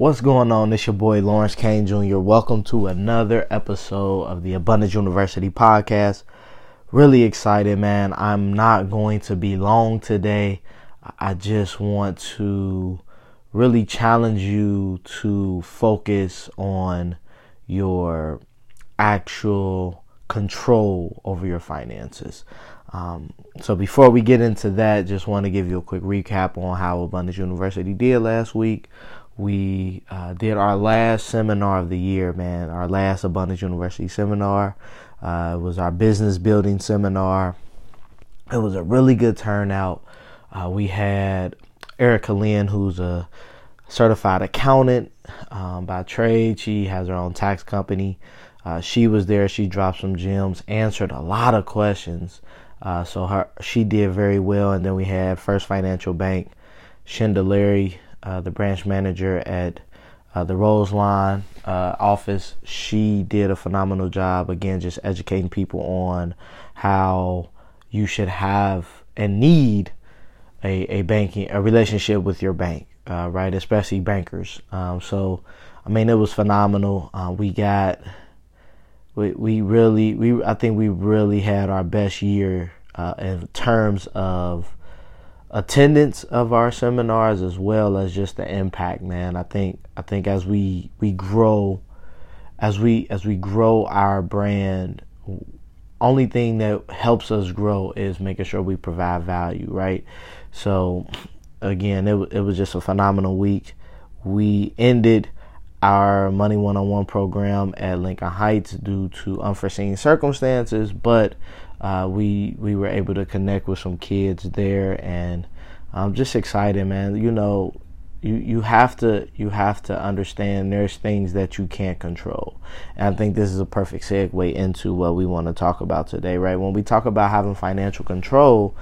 What's going on? It's your boy Lawrence Kane Jr. Welcome to another episode of the Abundance University podcast. Really excited, man. I'm not going to be long today. I just want to really challenge you to focus on your actual control over your finances. Um, so before we get into that, just want to give you a quick recap on how Abundance University did last week we uh, did our last seminar of the year, man. Our last Abundance University seminar uh, was our business building seminar. It was a really good turnout. Uh, we had Erica Lynn, who's a certified accountant um, by trade. She has her own tax company. Uh, she was there. She dropped some gems, answered a lot of questions. Uh, so her she did very well. And then we had First Financial Bank, Larry, uh, the branch manager at uh, the Roselawn uh, office. She did a phenomenal job, again, just educating people on how you should have and need a, a banking a relationship with your bank, uh, right? Especially bankers. Um, so, I mean, it was phenomenal. Uh, we got we we really we I think we really had our best year uh, in terms of attendance of our seminars as well as just the impact man. I think i think as we we grow as we as we grow our brand only thing that helps us grow is making sure we provide value right? So again it, it was just a phenomenal week. We ended our money one-on-one program at lincoln heights due to unforeseen circumstances but uh, we we were able to connect with some kids there, and I'm just excited, man. You know, you you have to you have to understand there's things that you can't control, and I think this is a perfect segue into what we want to talk about today, right? When we talk about having financial control.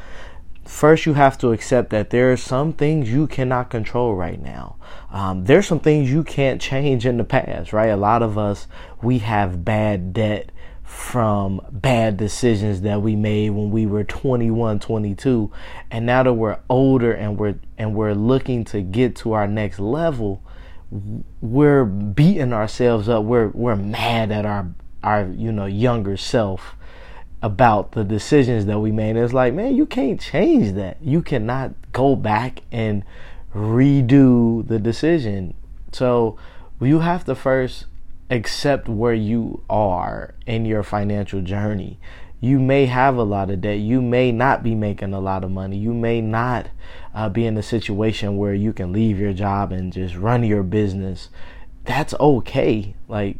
First, you have to accept that there are some things you cannot control right now. Um, there's some things you can't change in the past, right? A lot of us, we have bad debt from bad decisions that we made when we were 21 22 and now that we're older and we're and we're looking to get to our next level we're beating ourselves up. We're we're mad at our our you know younger self about the decisions that we made. It's like man you can't change that. You cannot go back and redo the decision. So you have to first accept where you are in your financial journey. You may have a lot of debt. You may not be making a lot of money. You may not uh, be in a situation where you can leave your job and just run your business. That's okay. Like,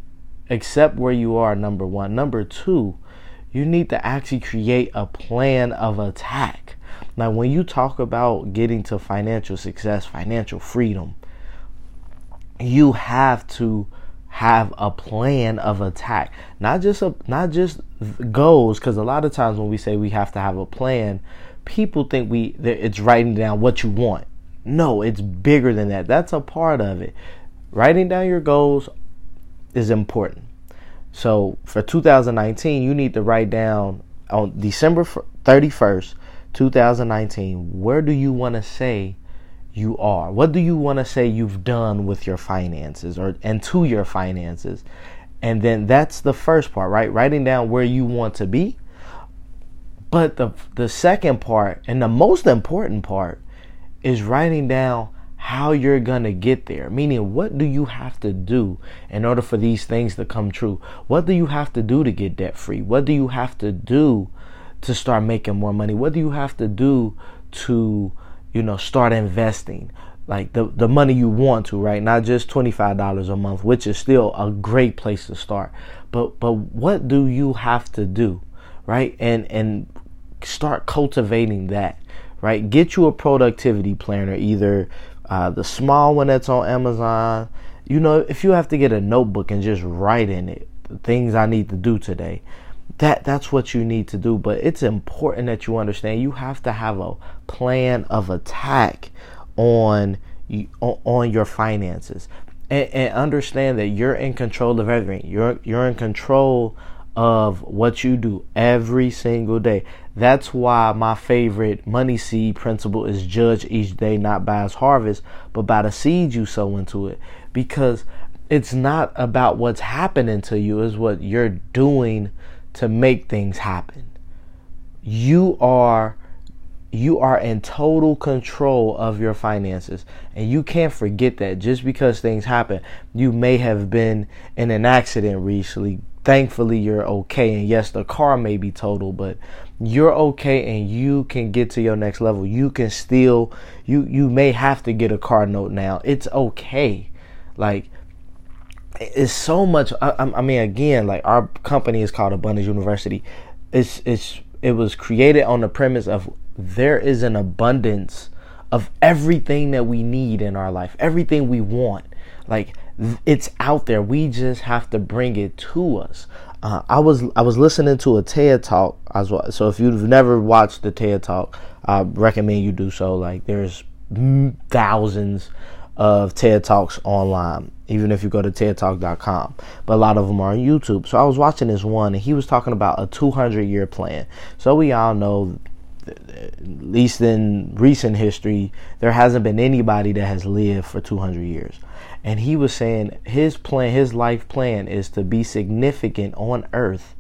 accept where you are, number one. Number two, you need to actually create a plan of attack. Now, when you talk about getting to financial success, financial freedom, you have to have a plan of attack. Not just a not just goals because a lot of times when we say we have to have a plan people think we it's writing down what you want. No it's bigger than that. That's a part of it. Writing down your goals is important. So for 2019 you need to write down on december 31st 2019 where do you want to say you are? What do you want to say you've done with your finances or and to your finances? And then that's the first part, right? Writing down where you want to be. But the the second part and the most important part is writing down how you're going to get there. Meaning, what do you have to do in order for these things to come true? What do you have to do to get debt free? What do you have to do to start making more money? What do you have to do to you know, start investing like the the money you want to, right? Not just $25 a month, which is still a great place to start. But but what do you have to do, right? And and start cultivating that, right? Get you a productivity planner, either uh, the small one that's on Amazon. You know, if you have to get a notebook and just write in it the things I need to do today, that that's what you need to do but it's important that you understand you have to have a plan of attack on on your finances and, and understand that you're in control of everything you're you're in control of what you do every single day. That's why my favorite money seed principle is judge each day not by its harvest, but by the seed you sow into it. Because it's not about what's happening to you, is what you're doing to make things happen. You are you are in total control of your finances. And you can't forget that just because things happen you may have been in an accident recently. Thankfully you're okay. And yes the car may be total but you're okay and you can get to your next level. You can still you you may have to get a car note now. It's okay. Like it's so much I, I mean again like our company is called abundance university it's it's it was created on the premise of there is an abundance of everything that we need in our life, everything we want. Like it's out there. We just have to bring it to us. Uh, I was I was listening to a TED talk as well. So if you've never watched the TED talk, I recommend you do so. Like there's thousands of TED Talks online, even if you go to TEDTalk.com. But a lot of them are on YouTube. So I was watching this one, and he was talking about a 200 year plan. So we all know at least in recent history, there hasn't been anybody that has lived for 200 years. And he was saying his plan, his life plan is to be significant on earth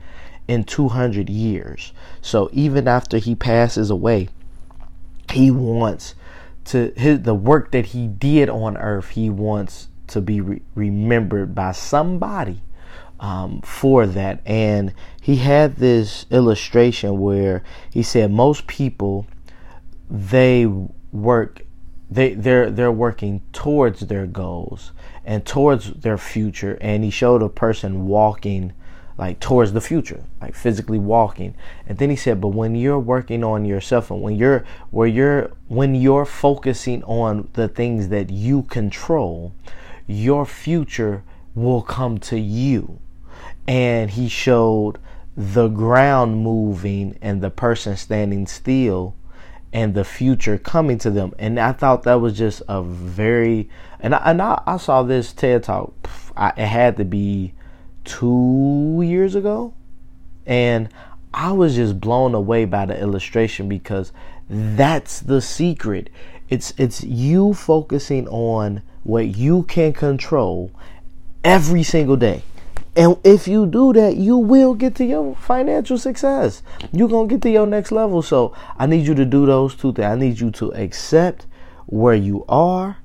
in 200 years. So even after he passes away, he wants to his the work that he did on earth, he wants to be re- remembered by somebody um, for that. And he had this illustration where he said most people they work they they're they're working towards their goals and towards their future and he showed a person walking like towards the future like physically walking and then he said but when you're working on yourself and when you're where you're when you're focusing on the things that you control your future will come to you and he showed the ground moving and the person standing still and the future coming to them. And I thought that was just a very and I, and I, I saw this TED talk. I, it had to be two years ago, and I was just blown away by the illustration because that's the secret. It's it's you focusing on what you can control every single day. And if you do that, you will get to your financial success. You're going to get to your next level. So I need you to do those two things. I need you to accept where you are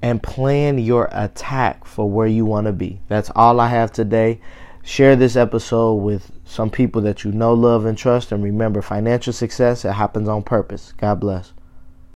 and plan your attack for where you want to be. That's all I have today. Share this episode with some people that you know, love, and trust. And remember, financial success, it happens on purpose. God bless.